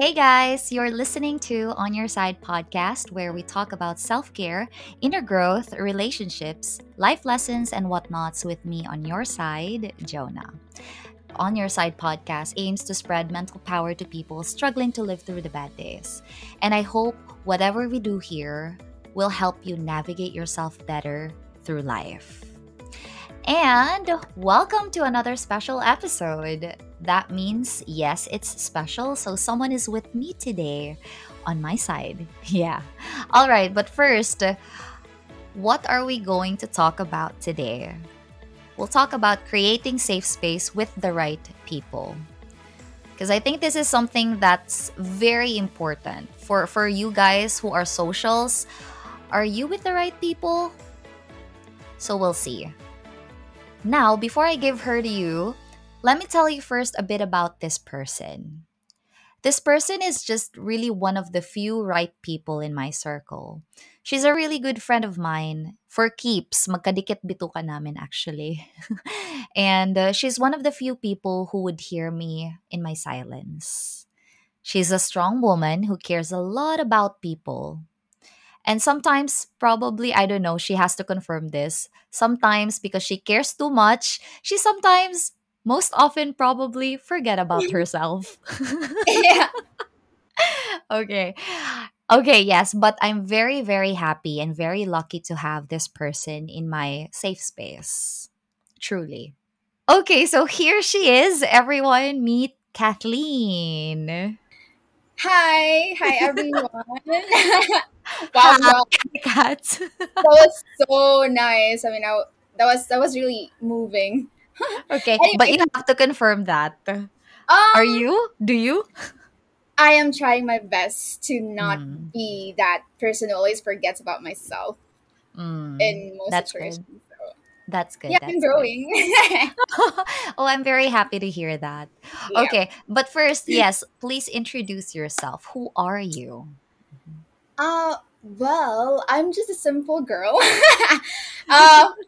Hey guys, you're listening to On Your Side podcast, where we talk about self care, inner growth, relationships, life lessons, and whatnots with me on your side, Jonah. On Your Side podcast aims to spread mental power to people struggling to live through the bad days. And I hope whatever we do here will help you navigate yourself better through life. And welcome to another special episode. That means, yes, it's special. So, someone is with me today on my side. Yeah. All right. But first, what are we going to talk about today? We'll talk about creating safe space with the right people. Because I think this is something that's very important for, for you guys who are socials. Are you with the right people? So, we'll see. Now, before I give her to you, let me tell you first a bit about this person. This person is just really one of the few right people in my circle. She's a really good friend of mine. For keeps, magkadikit bituka namin actually. and uh, she's one of the few people who would hear me in my silence. She's a strong woman who cares a lot about people. And sometimes, probably, I don't know, she has to confirm this. Sometimes, because she cares too much, she sometimes, most often, probably forget about herself. yeah. okay. Okay, yes, but I'm very, very happy and very lucky to have this person in my safe space. Truly. Okay, so here she is. Everyone, meet Kathleen. Hi, hi everyone. wow, wow, that was so nice. I mean, I, that was that was really moving. okay, but you have to confirm that. Are um, you? Do you? I am trying my best to not Mm, be that person who always forgets about myself mm, in most that's good. situations. So That's good. yeah, I'm growing. oh, I'm very happy to hear that. yeah. Okay, but first, yes, please introduce yourself. Who are you? Uh, well, I'm just a simple girl. uh,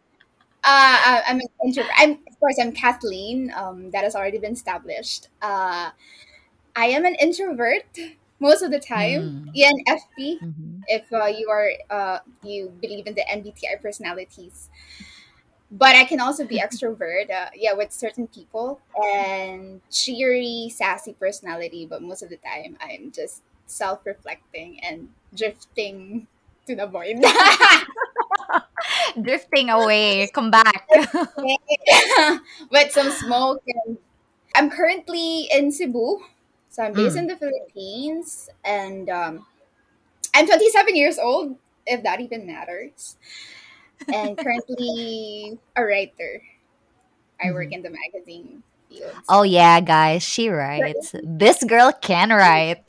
Uh, I'm an introvert. I'm of course I'm Kathleen. Um, that has already been established. Uh, I am an introvert most of the time. Mm, ENFP. mhm. If uh, you are uh, you believe in the MBTI personalities, but I can also be extrovert. Uh, yeah, with certain people and cheery, sassy personality. But most of the time, I'm just self-reflecting and drifting to the void. Drifting away. Come back. with some smoke. And I'm currently in Cebu, so I'm based Mm. in the Philippines, and um, I'm 27 years old, if that even matters, and currently a writer. I work Mhm. in the magazine fields. Oh yeah, guys, she writes. This girl can write.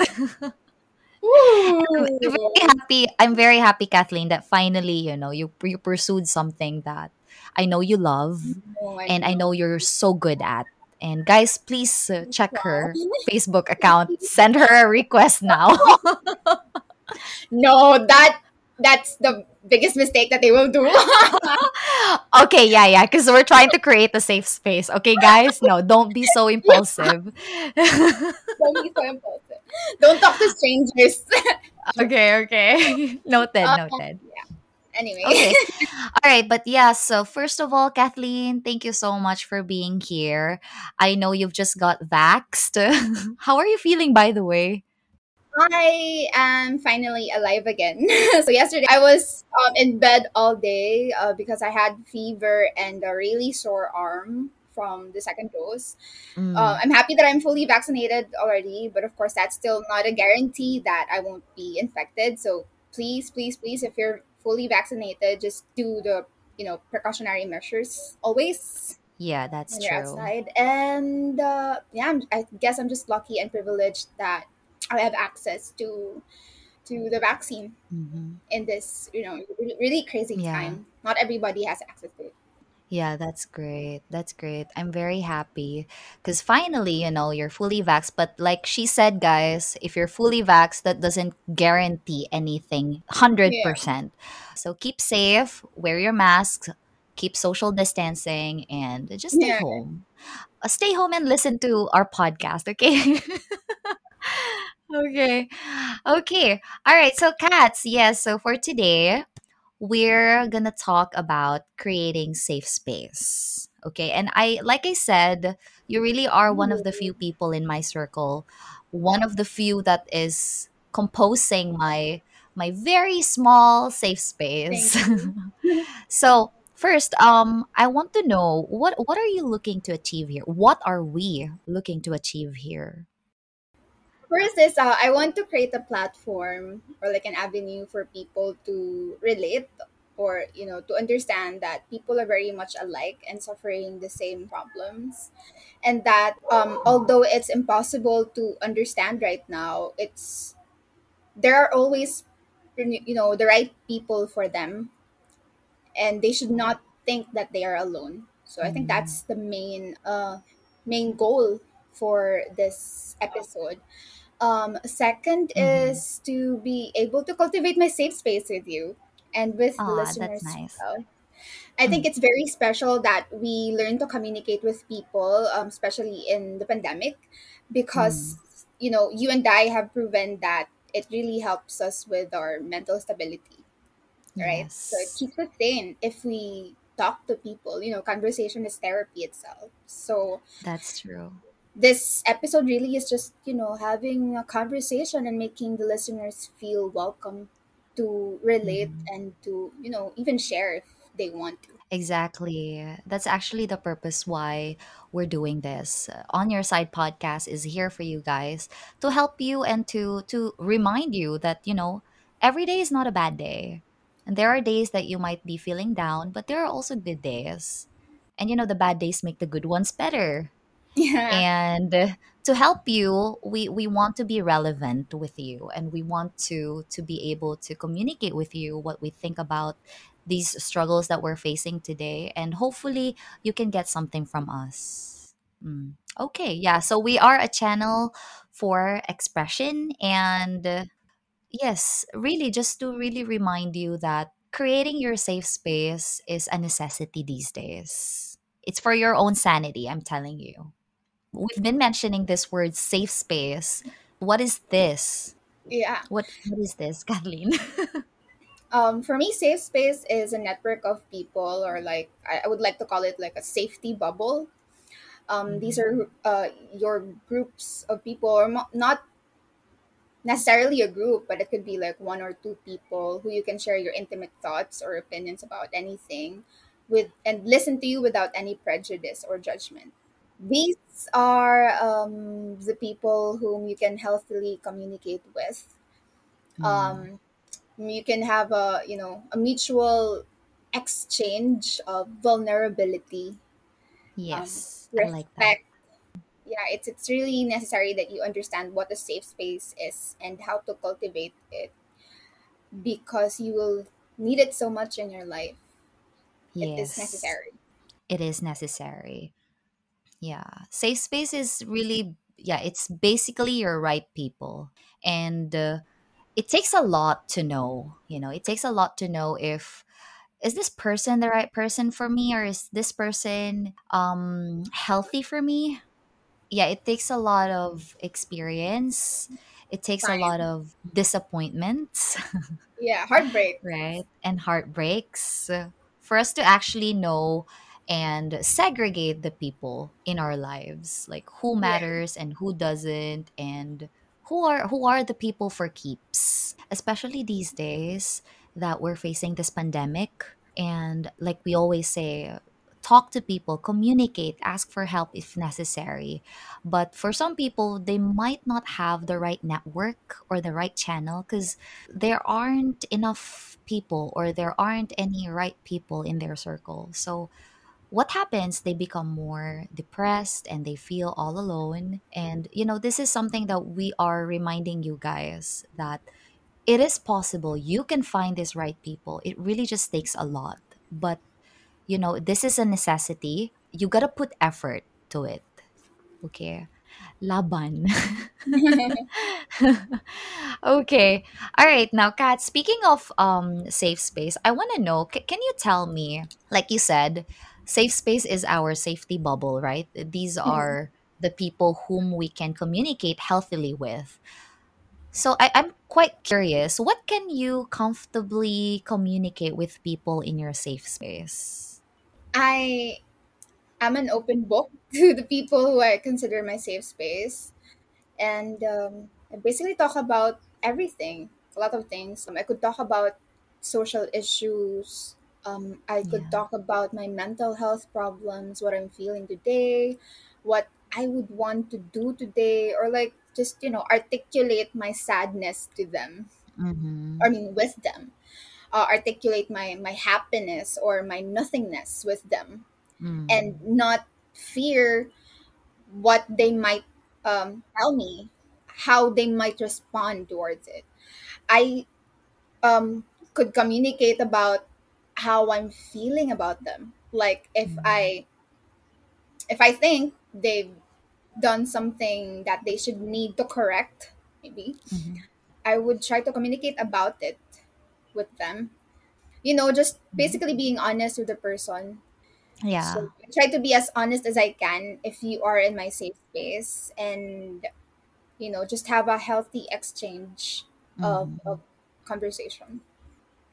I'm very happy. I'm very happy, Kathleen, that finally, you know, you you pursued something that I know you love Oh, I and I know know. you're so good at. And guys, please uh, check her Facebook account. Send her a request now. no, that that's the biggest mistake that they will do. okay, yeah, yeah, because we're trying to create a safe space. Okay, guys, no, don't be so impulsive. Don't be so impulsive. Don't talk to strangers. okay, okay. Noted, Uh, noted. anyway. Okay. All right, but yeah, so first of all, Kathleen, thank you so much for being here. I know you've just got vaxxed. How are you feeling, by the way? I am finally alive again. so yesterday I was um, in bed all day uh, because I had fever and a really sore arm from the second dose. Uh, Mm, I'm happy that I'm fully vaccinated already, but of course that's still not a guarantee that I won't be infected. So please, please, please, if you're fully vaccinated, just do the you know precautionary measures always yeah, that's true. outside. And uh, yeah, I'm, I guess I'm just lucky and privileged that I have access to to the vaccine hmm in this you know really, really crazy Yeah. time. Not everybody has access to it. Yeah, that's great. That's great. I'm very happy because finally, you know, you're fully vaxxed. But like she said, guys, if you're fully vaxxed, that doesn't guarantee anything Yeah, 100%. So keep safe, wear your masks, keep social distancing, and just stay yeah. home. Uh, stay home and listen to our podcast, okay? okay. Okay. All right. So, cats, yes. So, for today, we're going to talk about creating safe space. Okay. And I, like I said, you really are one of the few people in my circle, one of the few that is composing my my very small safe space. so first um i want to know what what are you looking to achieve here what are we looking to achieve here First is uh, I want to create a platform or like an avenue for people to relate or you know to understand that people are very much alike and suffering the same problems. And that um, although it's impossible to understand right now it's there are always you know the right people for them. And they should not think that they are alone. So i think Mm, that's the main uh main goal for this episode um, second mhm. is to be able to cultivate my safe space with you and with the that's listeners nice well. I think Mm, it's very special that we learn to communicate with people, um, especially in the pandemic, because mm. you know you and I have proven that it really helps us with our mental stability, right? So it keeps us sane if we talk to people. You know, conversation is therapy itself. So that's true this episode really is just you know having a conversation and making the listeners feel welcome to relate Mhm. and to you know even share if they want to Exactly. That's actually the purpose why we're doing this. Uh, On Your Side podcast is here for you guys to help you and to to remind you that, you know, every day is not a bad day. And there are days that you might be feeling down, but there are also good days. And you know, the bad days make the good ones better yeah. And uh, to help you we we want to be relevant with you and we want to to be able to communicate with you what we think about these struggles that we're facing today and hopefully you can get something from us. Mm. okay yeah so we are a channel for expression and uh, yes really just to really remind you that creating your safe space is a necessity these days. It's for your own sanity i'm telling you we've been mentioning this word safe space. What is this? yeah What what is this, Kathleen? um for me safe space is a network of people or like i, would like to call it like a safety bubble um these Mhm. are uh your groups of people or mo- not necessarily a group, but it could be like one or two people who you can share your intimate thoughts or opinions about anything with and listen to you without any prejudice or judgment. These are um, the people whom you can healthily communicate with. Mm. Um, you can have a you know a mutual exchange of vulnerability, um, Yes, I like that. Yeah, it's it's really necessary that you understand what a safe space is and how to cultivate it because you will need it so much in your life. It is Yes, necessary. it is necessary. Yeah. Safe space is really yeah, it's basically your right people. And uh, it takes a lot to know, you know. It takes a lot to know if is this person the right person for me or is this person um healthy for me yeah, it takes a lot of experience. It takes a lot of disappointments, Yeah, heartbreak. right? And heartbreaks uh, for us to actually know and segregate the people in our lives, like who Yeah. matters and who doesn't and who are who are the people for keeps. Especially these days that we're facing this pandemic and like we always say talk to people, communicate, ask for help if necessary. But for some people, they might not have the right network or the right channel because there aren't enough people or there aren't any right people in their circle. So what happens? They become more depressed and they feel all alone. And, you know, this is something that we are reminding you guys that it is possible. You can find these right people. It really just takes a lot. But you know, this is a necessity. You gotta put effort to it. Okay. Laban. okay. All right. Now, Kat, speaking of um safe space, I want to know, c- can you tell me, like you said, safe space is our safety bubble, right? These are the people whom we can communicate healthily with. So I, I'm quite curious. What can you comfortably communicate with people in your safe space? I am an open book to the people who I consider my safe space. And um, I basically talk about everything, a lot of things. Um, I could talk about social issues. Um, I could Yeah. talk about my mental health problems, what I'm feeling today, what I would want to do today, or like just, you know, articulate my sadness to them. Mm-hmm. I mean, with them. Uh, articulate my, my happiness or my nothingness with them and Mm. not fear what they might um, tell me, how they might respond towards it. I um, could communicate about how I'm feeling about them. Like if Mm. I if I think they've done something that they should need to correct, maybe Mm-hmm. I would try to communicate about it with them. You know, just Mm-hmm. basically being honest with the person. Yeah. So I try to be as honest as I can if you are in my safe space and you know just have a healthy exchange of, Mm-hmm. of conversation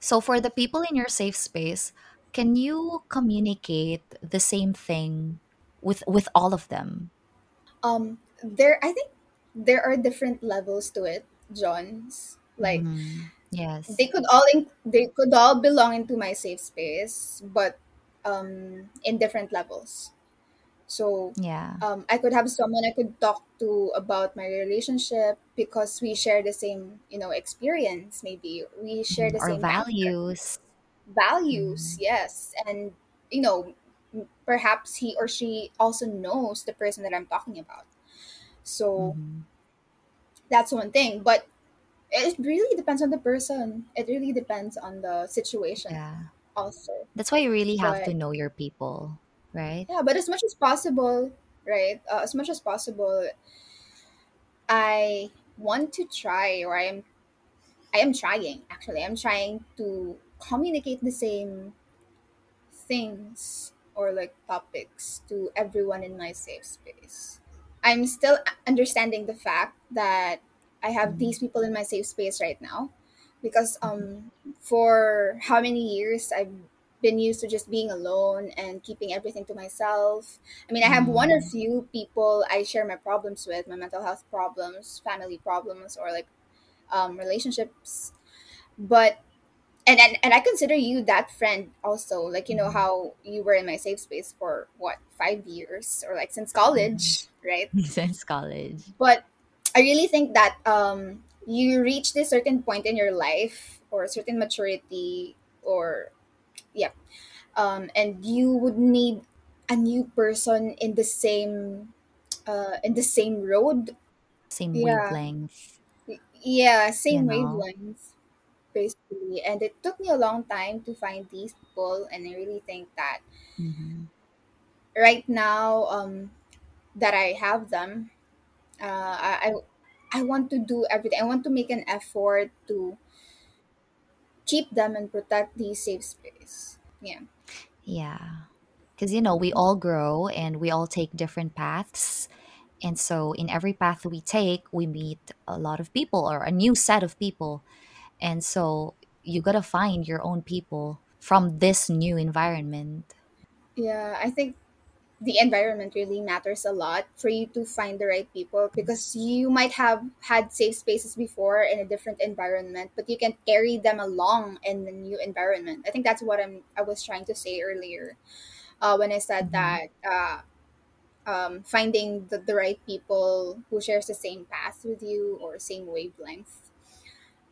So for the people in your safe space, can you communicate the same thing with with all of them? um there i think there are different levels to it johns like Mm-hmm. Yes. they could all in, they could all belong into my safe space but um in different levels so Yeah. um, I could have someone I could talk to about my relationship because we share the same, you know, experience. Maybe we share the Or same values. values Mm-hmm. yes and you know perhaps he or she also knows the person that i'm talking about so Mm-hmm. that's one thing but it really depends on the person it really depends on the situation Yeah. also That's why you really have to know your people, right? yeah but as much as possible right uh, as much as possible i want to try or i am i am trying actually i'm trying to communicate the same things or like topics to everyone in my safe space. I'm still understanding the fact that I have Mm-hmm. these people in my safe space right now because um for how many years I've been used to just being alone and keeping everything to myself. I mean, I have one or Mm-hmm. few people I share my problems with, my mental health problems, family problems, or like um, relationships. But and, and and I consider you that friend also. Like you know Mm-hmm. how you were in my safe space for what five years or like since college, right? Since college. But I really think that um, you reach this certain point in your life or a certain maturity or yeah, um, and you would need a new person in the same uh, in the same road. Same Yeah, wavelength, yeah, you same know? wavelength basically. And it took me a long time to find these people, and I really think that Mm-hmm. right now um, that I have them, uh, I, I I want to do everything. I want to make an effort to keep them and protect the safe space. Yeah, Yeah. Because, you know, we all grow and we all take different paths. And so, in every path we take, we meet a lot of people or a new set of people. And so, you got to find your own people from this new environment. yeah. I think the environment really matters a lot for you to find the right people because you might have had safe spaces before in a different environment, but you can carry them along in the new environment. I think that's what I'm I was trying to say earlier uh, when I said hmm that uh, um, finding the, the right people who shares the same path with you or same wavelength.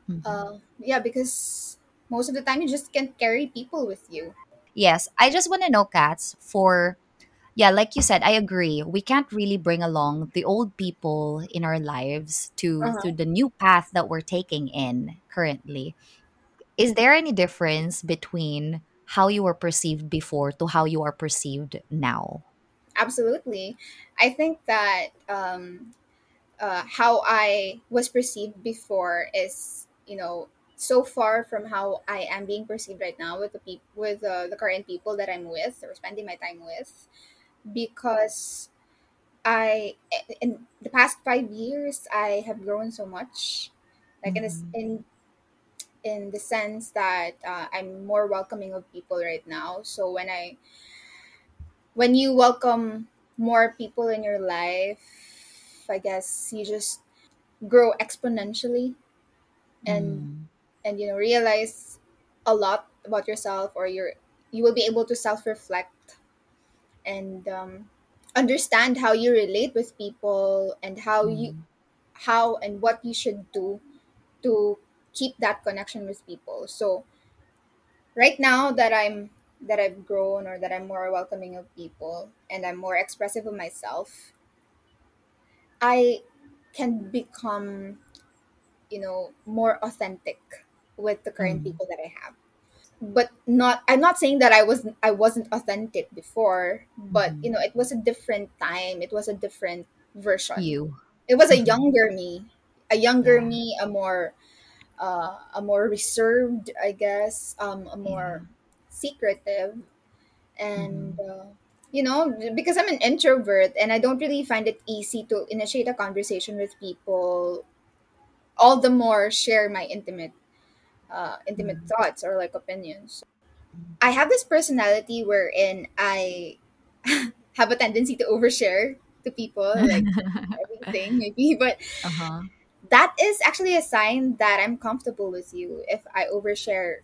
hmm Uh, yeah, because most of the time you just can't carry people with you. Yes. I just want to know, Cats, for Yeah, like you said, I agree. We can't really bring along the old people in our lives to to Uh-huh. the new path that we're taking in currently. Is there any difference between how you were perceived before to how you are perceived now? Absolutely. I think that um, uh, how I was perceived before is, you know, so far from how I am being perceived right now with the peop- with uh, the current people that I'm with or spending my time with, because I in the past five years I have grown so much. like in this Mm-hmm. in in the sense that uh, I'm more welcoming of people right now. So when I when you welcome more people in your life, I guess you just grow exponentially and Mm. and you know realize a lot about yourself or you're you will be able to self-reflect and um, understand how you relate with people and how you Mm. how and what you should do to keep that connection with people so right now that i'm that i've grown or that i'm more welcoming of people and i'm more expressive of myself i can become you know more authentic with the current Mm. people that i have but not i'm not saying that i was i wasn't authentic before but you Mhm. know it was a different time it was a different version You. it was a Mhm. younger me a younger Yeah. me a more uh, a more reserved i guess um, a Yeah. more secretive and Mhm. uh, you know because i'm an introvert and i don't really find it easy to initiate a conversation with people all the more share my intimate uh, intimate Mhm. thoughts or like opinions I have this personality wherein I have a tendency to overshare to people, like everything maybe, but uh-huh. that is actually a sign that I'm comfortable with you if I overshare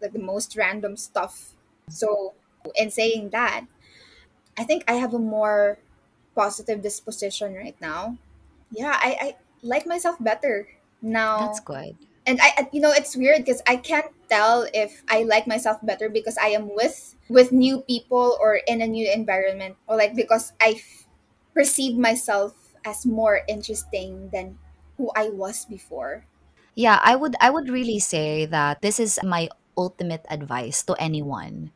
like the most random stuff. So, in saying that, I think I have a more positive disposition right now. Yeah, I, I like myself better now. That's good. And I, you know, it's weird because I can't tell if I like myself better because I am with with new people or in a new environment, or like because I perceive myself as more interesting than who I was before. Yeah, I would I would really say that this is my ultimate advice to anyone.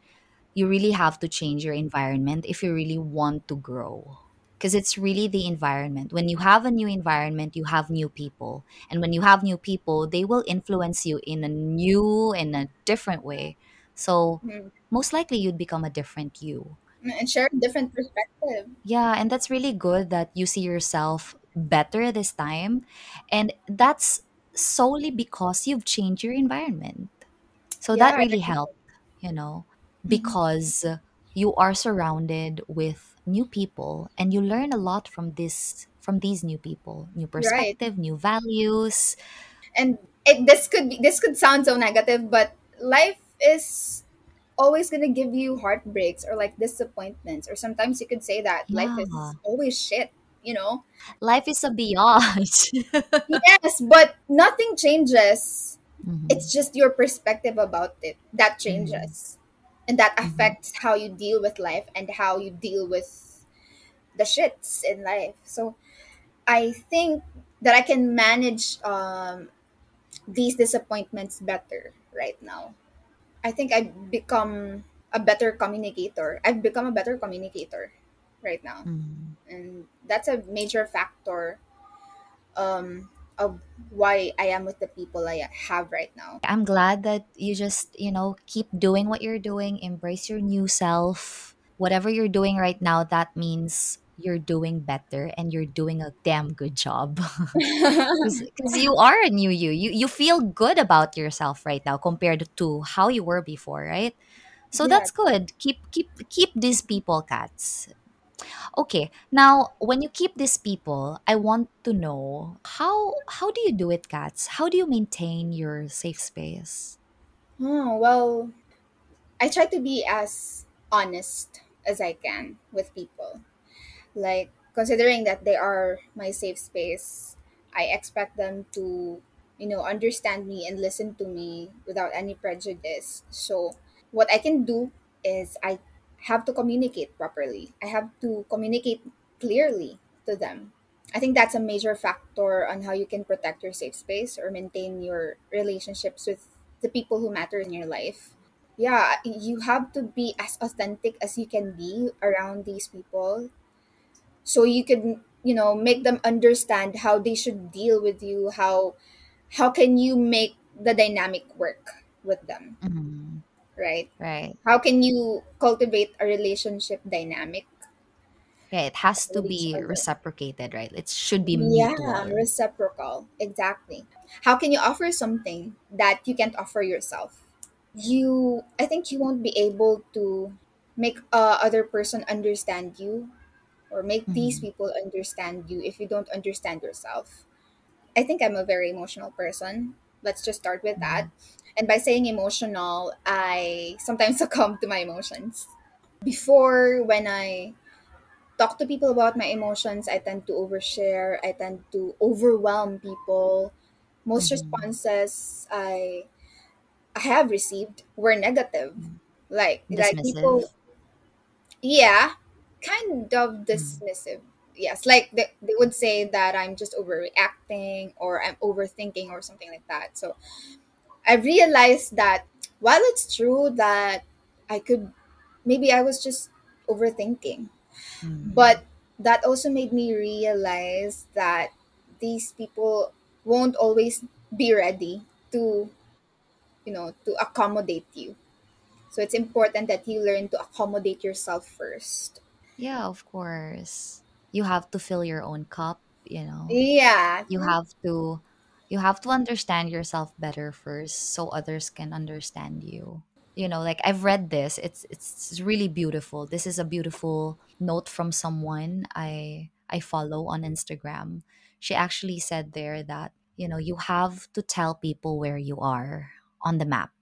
You really have to change your environment if you really want to grow. Because it's really the environment. When you have a new environment, you have new people. And when you have new people, they will influence you in a new in a different way. So Mm. most likely you'd become a different you. And share a different perspective. Yeah, and that's really good that you see yourself better this time. And that's solely because you've changed your environment. So Yeah, that really helped, you know, Mhm. because you are surrounded with new people and you learn a lot from this from these new people, new Right. perspective, new values. And it this could be this could sound so negative, but life is always gonna give you heartbreaks or like disappointments, or sometimes you could say that life is always shit. You know, Life is a biatch. Yes, but nothing changes. hmm It's just your perspective about it that hmm changes. And that hmm affects how you deal with life and how you deal with the shits in life. So I think that I can manage um, these disappointments better right now. I think I've become a better communicator. I've become a better communicator right now. hmm And that's a major factor um, of why I am with the people I have right now. I'm glad that you just, you know, keep doing what you're doing, embrace your new self. Whatever you're doing right now, that means you're doing better and you're doing a damn good job. Because you are a new you. you. You feel good about yourself right now compared to how you were before, right? So yeah. that's good. Keep keep keep these people cats. Okay. Now, when you keep these people, I want to know how how do you do it, cats? How do you maintain your safe space? Oh, well, I try to be as honest as I can with people. Like, considering that they are my safe space, I expect them to, you know, understand me and listen to me without any prejudice. So, what I can do is I have to communicate properly. I have to communicate clearly to them. I think that's a major factor on how you can protect your safe space or maintain your relationships with the people who matter in your life. Yeah, you have to be as authentic as you can be around these people so you can, you know, make them understand how they should deal with you, how how can you make the dynamic work with them, Mhm. Right? Right. How can you cultivate a relationship dynamic? Yeah, it has to be reciprocated, right? It should be Yeah, mutual. reciprocal. Exactly. How can you offer something that you can't offer yourself? You, I think you won't be able to make uh, other person understand you or make these Mhm. people understand you if you don't understand yourself. I think I'm a very emotional person. Let's just start with that. Mhm. And by saying emotional, I sometimes succumb to my emotions. Before, when I talk to people about my emotions, I tend to overshare, I tend to overwhelm people. Most Mhm. responses I I have received were negative. Like like people yeah, kind of Mm. dismissive. Yes, like they, they would say that I'm just overreacting or I'm overthinking or something like that. So I realized that while it's true that I could maybe I was just overthinking, Mm. but that also made me realize that these people won't always be ready to, you know, to accommodate you. So it's important that you learn to accommodate yourself first. Yeah, of course. You have to fill your own cup, you know. Yeah. You have to you have to understand yourself better first so others can understand you. You know, like I've read this. It's it's really beautiful. This is a beautiful note from someone I I follow on Instagram. She actually said there that, you know, you have to tell people where you are on the map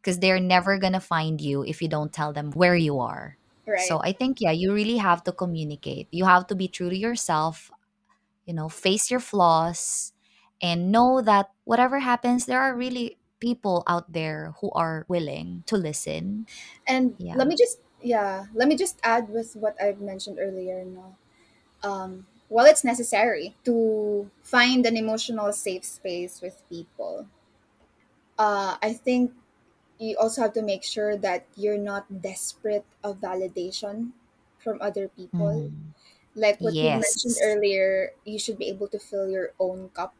because they're never going to find you if you don't tell them where you are. Right. So I think, yeah, you really have to communicate. You have to be true to yourself, you know, face your flaws and know that whatever happens, there are really people out there who are willing to listen. And let me just yeah, let me just add with what I've mentioned earlier, no. Um while it's necessary to find an emotional safe space with people, uh I think you also have to make sure that you're not desperate of validation from other people. Mhm. Like what you mentioned earlier, you should be able to fill your own cup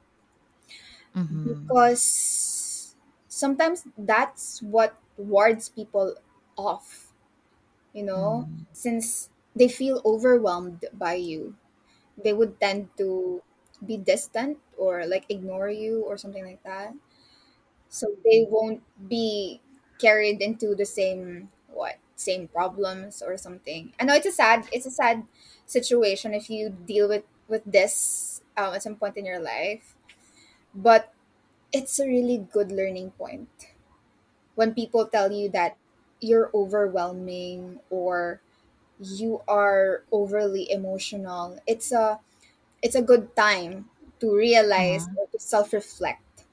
hmm because sometimes that's what wards people off, you know, hmm since they feel overwhelmed by you. They would tend to be distant or like ignore you or something like that. so they won't be carried into the same what same problems or something i know it's a sad it's a sad situation if you deal with with this um, at some point in your life but it's a really good learning point. When people tell you that you're overwhelming or you are overly emotional it's a it's a good time to realize Uh-huh. or to self-reflect.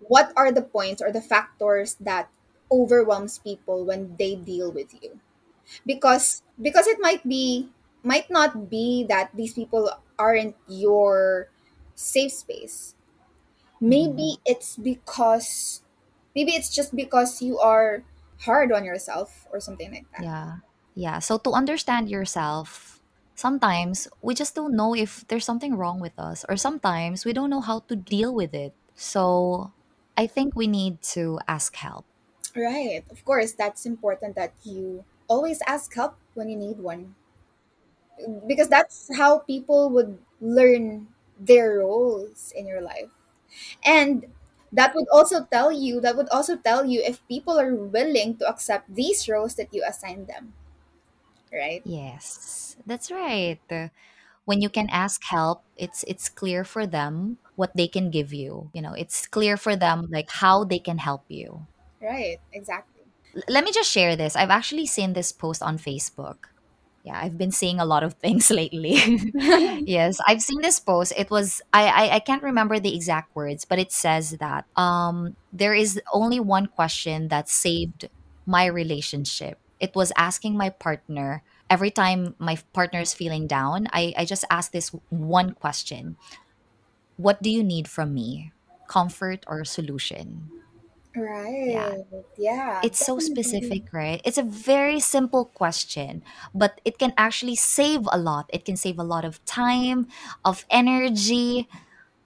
What are the points or the factors that overwhelms people when they deal with you? Because because it might be might not be that these people aren't your safe space maybe mm-hmm. it's because maybe it's just because you are hard on yourself or something like that Yeah. Yeah. So to understand yourself, sometimes we just don't know if there's something wrong with us, or sometimes we don't know how to deal with it. So I think we need to ask help. right of course that's important that you always ask help when you need one because that's how people would learn their roles in your life and that would also tell you that would also tell you if people are willing to accept these roles that you assign them right Yes, that's right. When you can ask help, it's it's clear for them what they can give you. You know, it's clear for them like how they can help you. right exactly L- let me just share this. I've actually seen this post on Facebook. Yeah, I've been seeing a lot of things lately. yes, I've seen this post. It was I, I I can't remember the exact words, but it says that um there is only one question that saved my relationship. It was asking my partner every time my partner is feeling down. I I just ask this one question: What do you need from me? Comfort or solution? Yeah, right yeah it's so definitely specific, right? It's a very simple question, but it can actually save a lot. It can save a lot of time, of energy,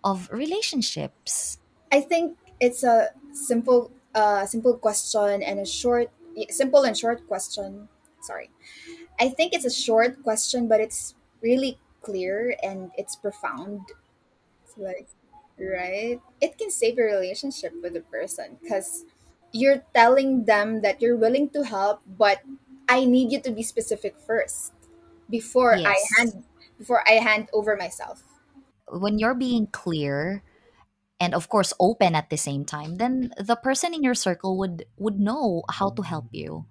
of relationships. i think it's a simple uh simple question and a short simple and short question sorry I think it's a short question, but it's really clear and it's profound. It's like, right? It can save your relationship with the person because you're telling them that you're willing to help, but I need you to be specific first before I Yes. hand before I hand over myself. When you're being clear and of course open at the same time, then the person in your circle would would know how to help you.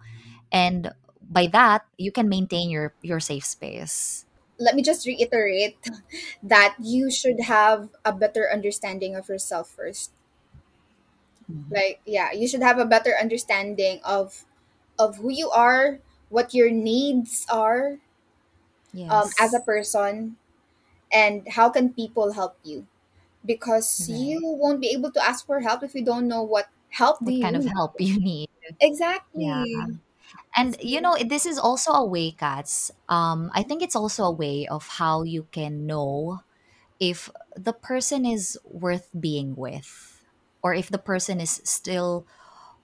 And by that, you can maintain your your safe space. Let me just reiterate that you should have a better understanding of yourself first. Mhm. Like, yeah, you should have a better understanding of of who you are, what your needs are um, as a person, and how can people help you. Because you won't be able to ask for help if you don't know what help What you kind of help you need? Yeah. And you know, this is also a way, Cats. Um, I think it's also a way of how you can know if the person is worth being with or if the person is still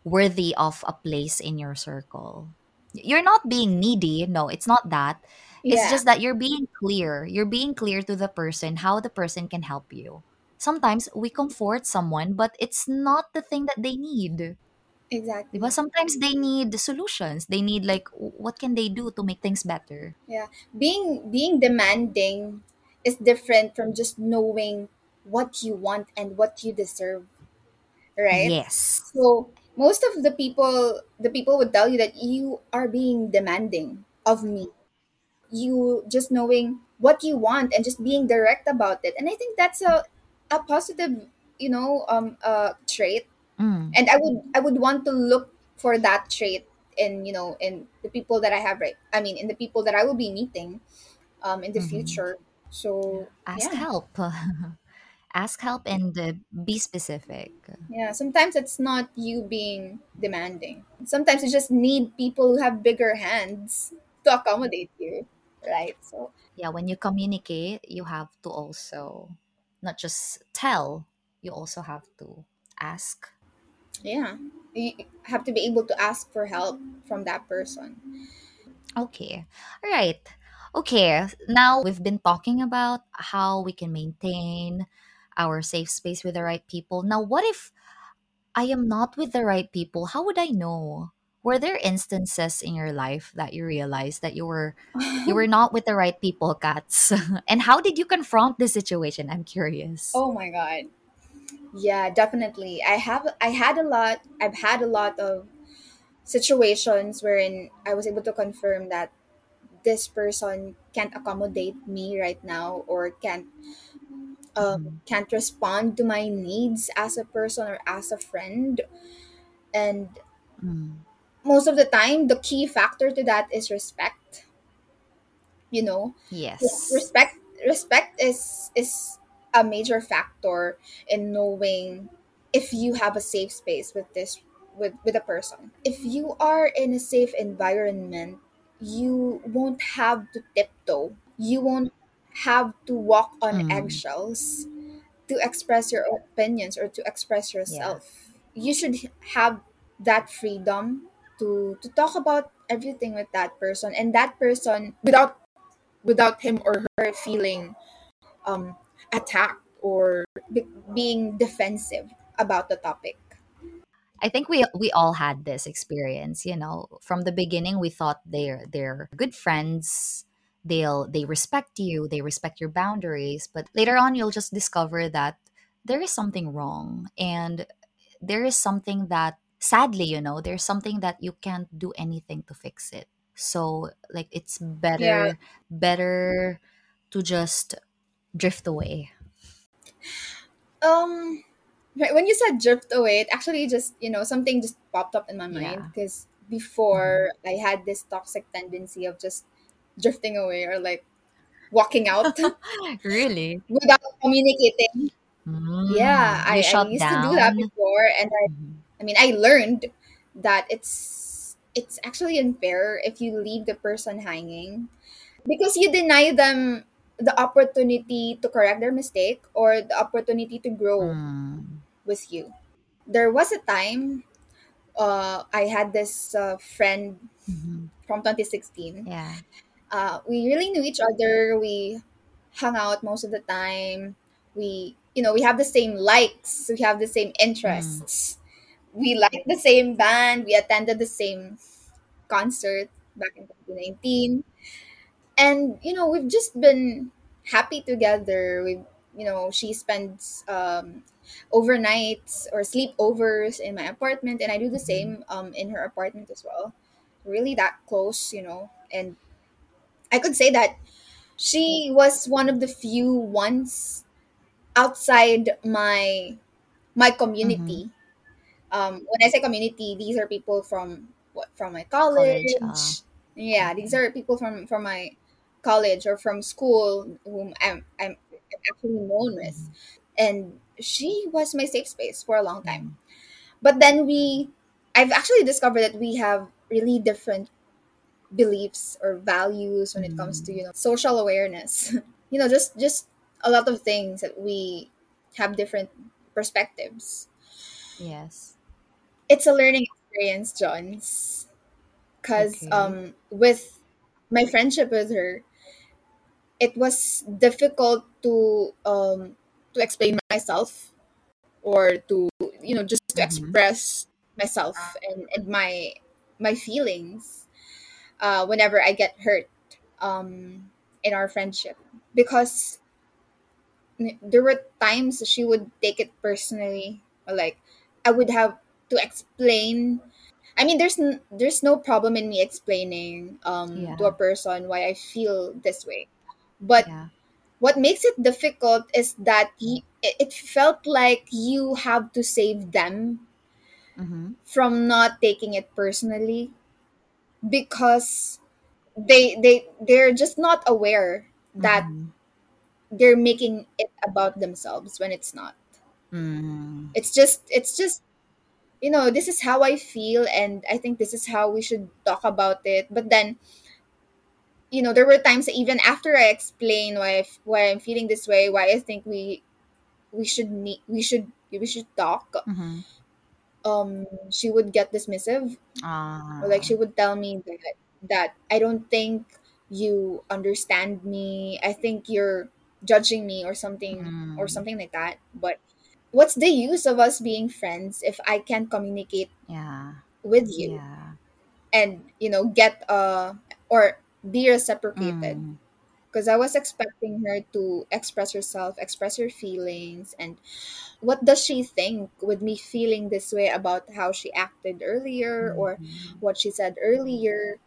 worthy of a place in your circle. You're not being needy. No, it's not that. It's yeah, just that you're being clear. You're being clear to the person how the person can help you. Sometimes we comfort someone, but it's not the thing that they need. Exactly. Sometimes they need the solutions. They need like w- what can they do to make things better? Yeah. Being being demanding is different from just knowing what you want and what you deserve, right? Yes. So most of the people the people would tell you that you are being demanding of me. You just knowing what you want and just being direct about it. And I think that's a a positive, you know, um uh trait. Mm. And I would I would want to look for that trait in, you know, in the people that I have right I mean in the people that I will be meeting um in the hmm future. So Ask yeah. help. Ask help and uh, be specific. Yeah, sometimes it's not you being demanding. Sometimes you just need people who have bigger hands to accommodate you, right? So, Yeah, when you communicate, you have to also not just tell, you also have to ask. Yeah, you have to be able to ask for help from that person. Okay. All right. Okay. Now we've been talking about how we can maintain our safe space with the right people. Now, what if I am not with the right people? How would I know? Were there instances in your life that you realized that you were you were not with the right people, Cats? and how did you confront this situation? I'm curious. oh my god. Yeah, definitely. I have I had a lot I've had a lot of situations wherein I was able to confirm that this person can't accommodate me right now or can't um, Mhm. can't respond to my needs as a person or as a friend. And Mm. most of the time, the key factor to that is respect. You know, Yes. respect respect is is a major factor in knowing if you have a safe space with this with with a person. If you are in a safe environment, you won't have to tiptoe. You won't have to walk on Mm. eggshells to express your opinions or to express Yeah. yourself. You should have that freedom to to talk about everything with that person and that person without without him or her feeling um attacked or be- being defensive about the topic. I think we we all had this experience, you know. From the beginning we thought they're they're good friends. They'll they respect you, they respect your boundaries, but later on you'll just discover that there is something wrong and there is something that sadly, you know, there's something that you can't do anything to fix it. So like it's Yeah. better better to just drift away. Um when you said drift away, it actually just, you know, something just popped up in my mind Yeah. because Mhm. before I had this toxic tendency of just drifting away or like walking out really? without communicating. Yeah, Mm, you I, I used to do that before and I, Mhm. I mean I learned that it's it's actually unfair if you leave the person hanging because you deny them the opportunity to correct their mistake or the opportunity to grow Mm. with you. There was a time uh, I had this uh, friend Mhm. from 2016. Yeah. Uh, we really knew each other. We hung out most of the time. We, you know, we have the same likes. We have the same Mm. interests. We like the same band. We attended the same concert back in 2019. And, you know, we've just been happy together. We, you know, she spends um, overnights or sleepovers in my apartment, and I do the same um, in her apartment as well. Really that close, you know. And I could say that she was one of the few ones outside my my Mm-hmm. community. Um, when I say community, these are people from what from my College. college. Uh, Yeah, these are people from from my college or from school whom I'm I'm actually known with, and she was my safe space for a long time. But then we, I've actually discovered that we have really different beliefs or values when it comes to you know social awareness. you know, just just a lot of things that we have different perspectives. Yes. It's a learning experience, Johns, because Okay. um with my friendship with her, it was difficult to um to explain myself or to you know just to Mm-hmm. express myself and, and my my feelings uh, whenever I get hurt um, in our friendship. Because there were times she would take it personally or like I would have to explain. I mean there's n- there's no problem in me explaining um, to a person why I feel this way but Yeah. what makes it difficult is that y- it it felt like you have to save them Mm-hmm. from not taking it personally because they they they're just not aware that Mm-hmm. they're making it about themselves when it's not Mm-hmm. it's just it's just you know this is how i feel and i think this is how we should talk about it but then you know there were times even after i explain why I why i'm feeling this way why i think we we should need we should we should talk Mm-hmm. um she would get dismissive or like she Ah. would tell me that that I don't think you understand me. I think you're judging me or something or Mm. something like that. But what's the use of us being friends if I can't communicate Yeah. with you Yeah. and you know get uh or be reciprocated? Mm. Because I was expecting her to express herself, express her feelings, and what does she think with me feeling this way about how she acted earlier or Mm-hmm. what she said earlier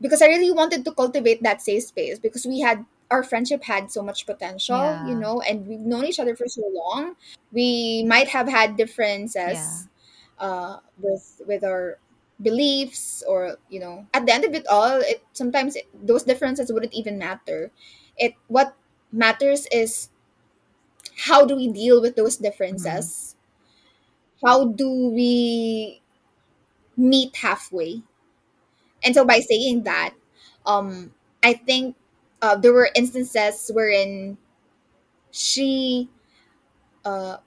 because I really wanted to cultivate that safe space because we had our friendship had so much potential, you know, and we've known each other for so long. We might have had Yeah. differences uh, with with our beliefs, or you know, at the end of it all, it sometimes it, those differences wouldn't even matter. It what matters is how do we deal with those Mm-hmm. differences? How do we meet halfway? And so by saying that, um, I think uh, there were instances wherein she uh,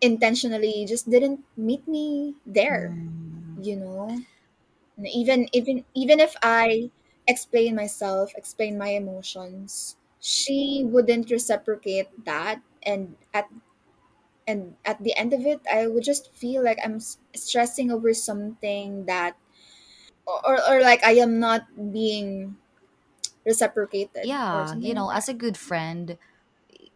intentionally just didn't meet me there. Mm. You know, And even even even if I explain myself, explain my emotions, she wouldn't reciprocate that, and at and at the end of it, I would just feel like I'm s- stressing over something that, or or like I am not being reciprocated or Yeah. You something like know, as that. a good friend,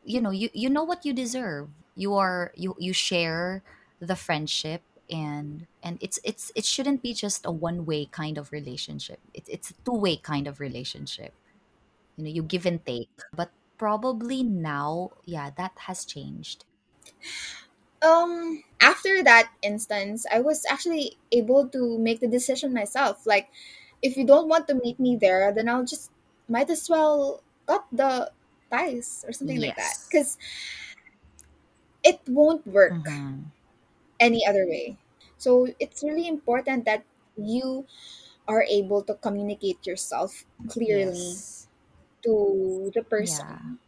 you know, you you know what you deserve. You are you you share the friendship and and it's it's it shouldn't be just a one way kind of relationship. It's it's a two way kind of relationship. You know, you give and take. But probably now, yeah, that has changed. Um, after that instance, I was actually able to make the decision myself. Like, if you don't want to meet me there, then I'll just might as well cut the ties or something like that. Because it won't work Mm-hmm. any other way. So it's really important that you are able to communicate yourself clearly Yes. to the Yeah. person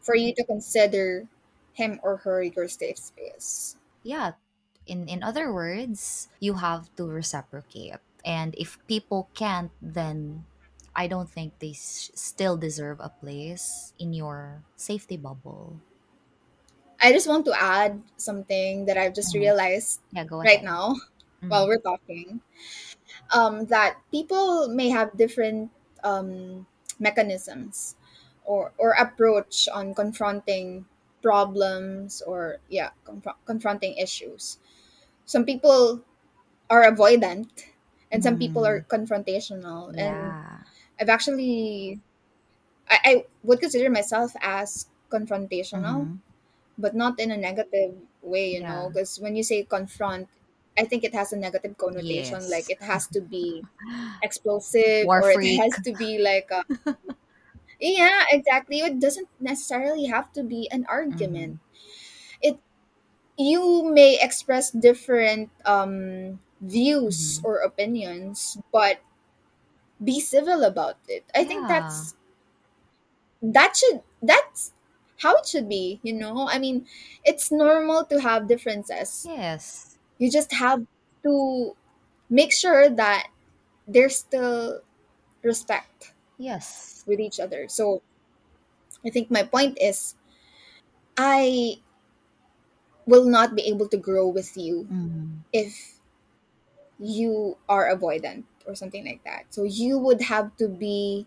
for you to consider him or her your safe space. Yeah. In in other words, you have to reciprocate. And if people can't, then I don't think they s- still deserve a place in your safety bubble. I just want to add something that I've just Mhm. realized Yeah, right now while Mhm. we're talking. Um, that people may have different um, mechanisms or or approach on confronting problems or yeah, confr- confronting issues. Some people are avoidant and some people are Mhm. confrontational and I've actually I, I would consider myself as confrontational Mhm. But not in a negative way, you know, because when you say confront, I think it has a negative connotation. Like it has to be explosive War or it has to be like a, yeah, exactly. It doesn't necessarily have to be an argument. Mhm. It you may express different um views Mhm. or opinions, but be civil about it. I think that's that should that's how it should be, you know? I mean, it's normal to have differences Yes. you just have to make sure that there's still respect Yes. with each other. So I think my point is I will not be able to grow with you Mhm. if you are avoidant or something like that. So you would have to be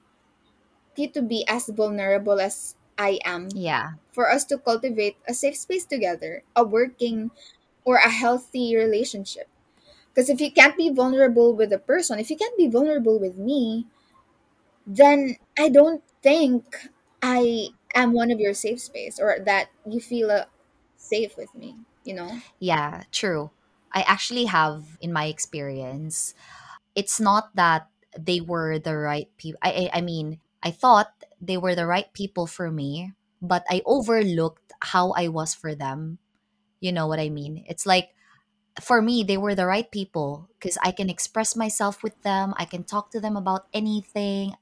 you to be as vulnerable as I am Yeah. for us to cultivate a safe space together, a working or a healthy relationship. Because if you can't be vulnerable with a person, if you can't be vulnerable with me, then I don't think I am one of your safe space or that you feel uh, safe with me, you know? Yeah, true. I actually have in my experience, it's not that they were the right people. I, I I mean, I thought they were the right people for me, but I overlooked how I was for them. You know what I mean? It's like for me, they were the right people because I can express myself with them. I can talk to them about anything.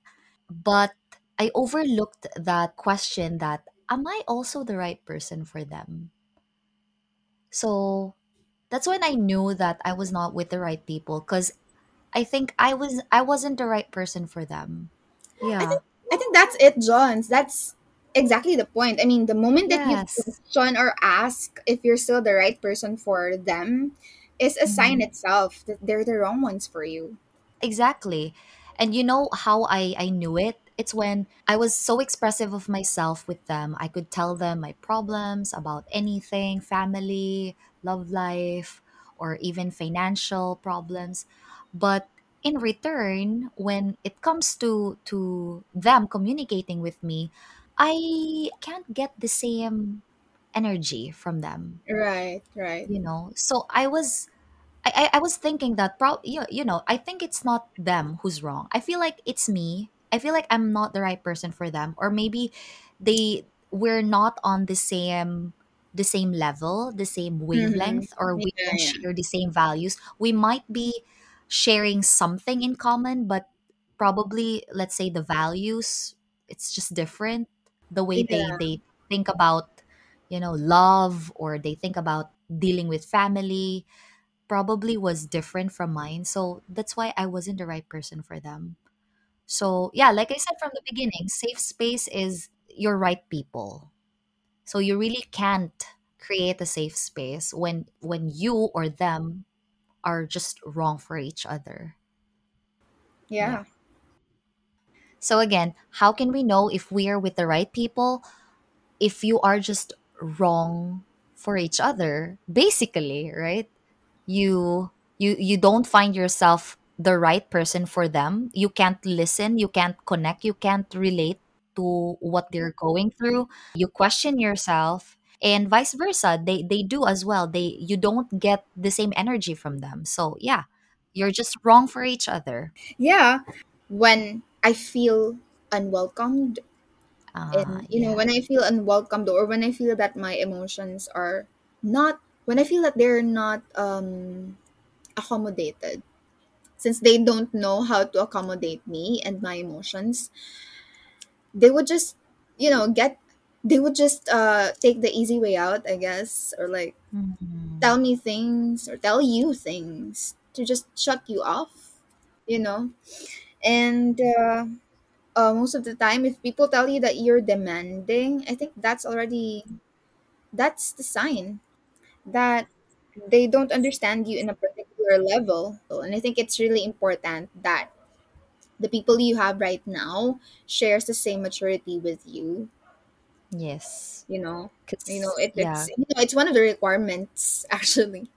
But I overlooked that question that, am I also the right person for them? So that's when I knew that I was not with the right people because I think I was I wasn't the right person for them. I Yeah. think I think that's it, Johns. That's exactly the point. I mean, the moment that you Yes. question or ask if you're still the right person for them is a sign Mhm. itself that they're the wrong ones for you. Exactly. And you know how I I knew it? It's when I was so expressive of myself with them. I could tell them my problems about anything, family, love life, or even financial problems. But in return, when it comes to to them communicating with me, I can't get the same energy from them, Right, right. you know? So I was I, I, I was thinking that pro you, you know I think it's not them who's wrong. I feel like it's me. I feel like I'm not the right person for them, or maybe they we're not on the same the same level, the same Mm-hmm. wavelength, or we Yeah, don't yeah. share the same values. We might be sharing something in common, but probably let's say the values it's just different. The way they they think about you know love or they think about dealing with family probably was different from mine. So that's why I wasn't the right person for them. So, yeah, like I said from the beginning, safe space is your right people. So you really can't create a safe space when when you or them are just wrong for each other. Yeah. Yeah. So again, how can we know if we are with the right people if you are just wrong for each other? Basically, right? you you you don't find yourself the right person for them you can't listen you can't connect you can't relate to what they're going through you question yourself and vice versa they they do as well. They you don't get the same energy from them. So yeah you're just wrong for each other. Yeah. When I feel unwelcomed uh and you know, when I feel unwelcomed or when I feel that my emotions are not when I feel that they're not um accommodated. Since they don't know how to accommodate me and my emotions they would just you know get they would just uh take the easy way out i guess or like Mhm. tell me things or tell you things to just shut you off you know? And uh, uh, most of the time if people tell you that you're demanding i think that's already that's the sign that they don't understand you in a particular level. And i think it's really important that the people you have right now shares the same maturity with you Yes. you know you know it, yeah, it's you know it's one of the requirements actually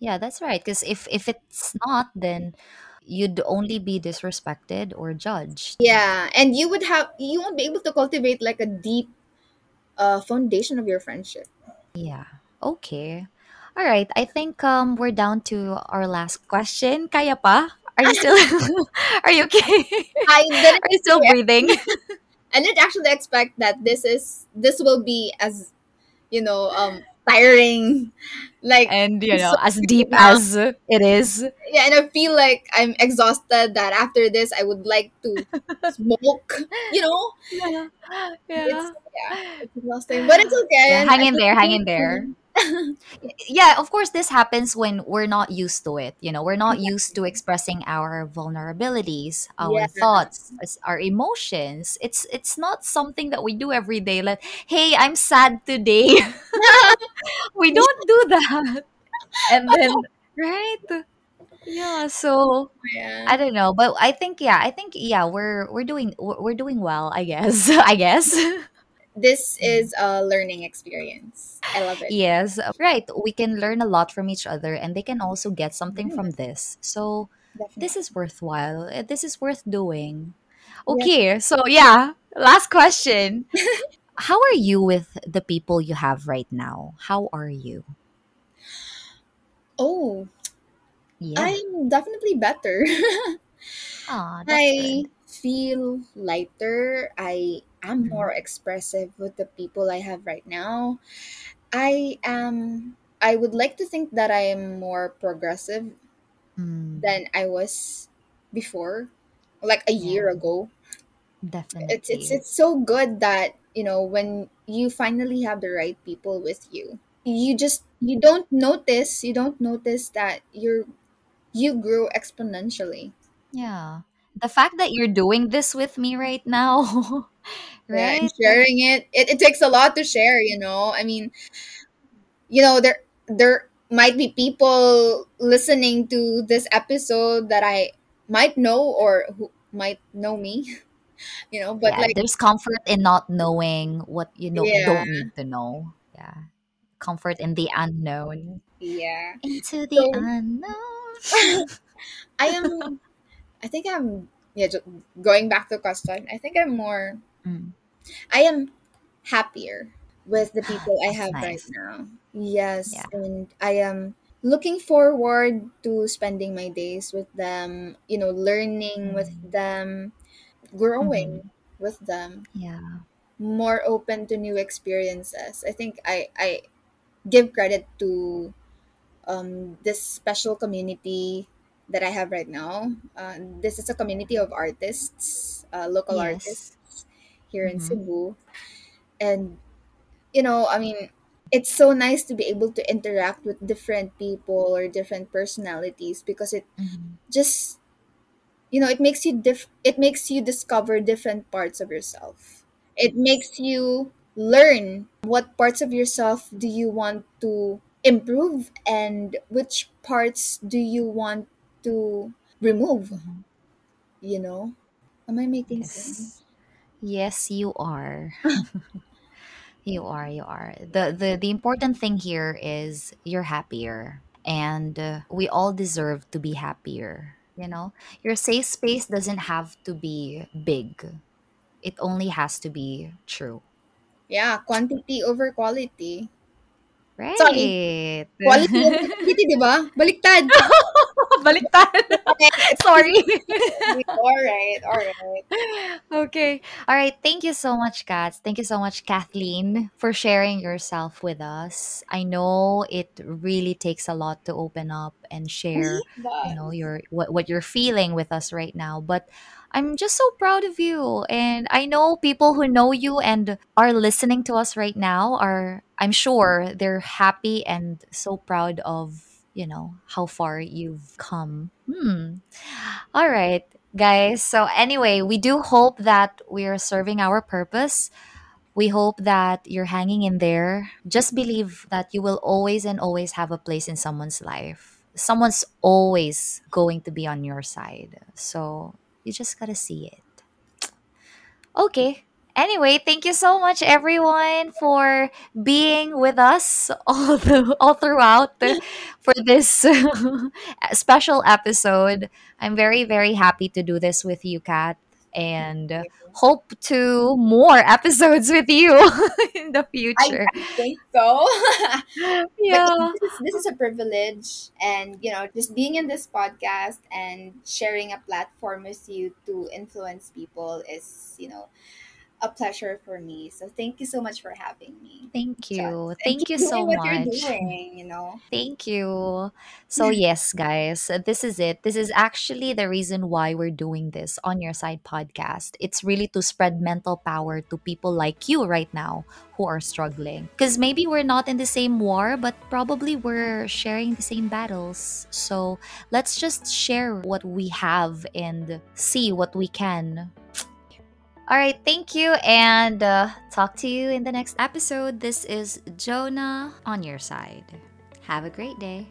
yeah, that's right. Because if if it's not, then you'd only be disrespected or judged. yeah and you would have you won't be able to cultivate like a deep uh, foundation of your friendship Yeah. Okay. All right. I think um we're down to our last question. Kaya pa? Are you still Are you okay? i didn't Are you still breathing? I didn't actually expect that this is this will be as you know um tiring like And you know, so as deep as it is. yeah and I feel like I'm exhausted that after this I would like to smoke you know Yeah. it's Yeah. yeah it's exhausting but it's okay Yeah, hang in there, hang in there. Yeah, of course, this happens when we're not used to it. You know, we're not used to expressing our vulnerabilities, yeah our thoughts, our emotions. It's it's not something that we do every day. Like, hey, I'm sad today. we don't do that. And then, right? Yeah. So yeah I don't know, but I think yeah, I think yeah, we're we're doing we're doing well. I guess. I guess. This is a learning experience I love it Yes, uh, right. We can learn a lot from each other and they can also get something yeah from this. So, this is worthwhile. Uh, This is worth doing. yes Okay, so yeah, last question. How are you with the people you have right now? How are you? oh Yeah. I'm definitely better that's I good. feel lighter. I am Mhm. more expressive with the people I have right now. I am I would like to think that I am more progressive Mm, than I was before, like a year yeah, ago. It's it's it's so good that, you know, when you finally have the right people with you. You just you don't notice, you don't notice that you're you grew exponentially. Yeah. The fact that you're doing this with me right now, Yeah, and sharing it, it, it takes a lot to share, you know. I mean, you know there there might be people listening to this episode that I might know or who might know me, you know, but Yeah, like there's comfort in not knowing what you know yeah, don't need to know. Yeah. Comfort in the unknown. yeah. Into the So unknown. I am I think I'm yeah, just going back to the question. I think I'm more Mm, I am happier with the people I have right now. Yes, Yeah. and I am looking forward to spending my days with them, you know, learning with Mm, them, mhm. growing with them, Yeah. more open to new experiences. I think I I give credit to um this special community that I have right now. Uh, this is a community of artists, uh, local Yes. artists here in Mm-hmm. Cebu, and you know, I mean, it's so nice to be able to interact with different people or different personalities because it Mm-hmm. just you know it makes you diff- it makes you discover different parts of yourself it makes you learn what parts of yourself do you want to improve and which parts do you want to remove Mm-hmm. you know am i making Yes. sense Yes, you are. You are. You are. The the the important thing here is you're happier, and uh, we all deserve to be happier. You know, your safe space doesn't have to be big. It only has to be true. yeah quantity over quality sorry Right. quality over quantity di ba baliktad Baliktad. Sorry. all right all right okay. All right. Thank you so much, Kat. Thank you so much, Kathleen, for sharing yourself with us. I know it really takes a lot to open up and share, you know, your what, what you're feeling with us right now. But I'm just so proud of you. And I know people who know you and are listening to us right now are I'm sure they're happy and so proud of you know how far you've come. Hmm. All right guys. So anyway we do hope that we are serving our purpose. We hope that you're hanging in there. Just believe that you will always and always have a place in someone's life. Someone's always going to be on your side. So you just gotta see it. Okay. Anyway, thank you so much everyone for being with us all the, all throughout the, for this special episode. I'm very very happy to do this with you, Kat, and hope to more episodes with you in the future. I think so. yeah, Yeah. this is, this is a privilege and you know just being in this podcast and sharing a platform with you to influence people is you know a pleasure for me so thank you so much for having me Thank you. Thank you so what you're much. doing you know Thank you. So, yes, guys, this is it. This is actually the reason why we're doing this on your side podcast. It's really to spread mental power to people like you right now who are struggling. Because maybe we're not in the same war, but probably we're sharing the same battles. So, let's just share what we have and see what we can. All right, thank you, and uh, talk to you in the next episode. This is Jonah on your side. Have a great day.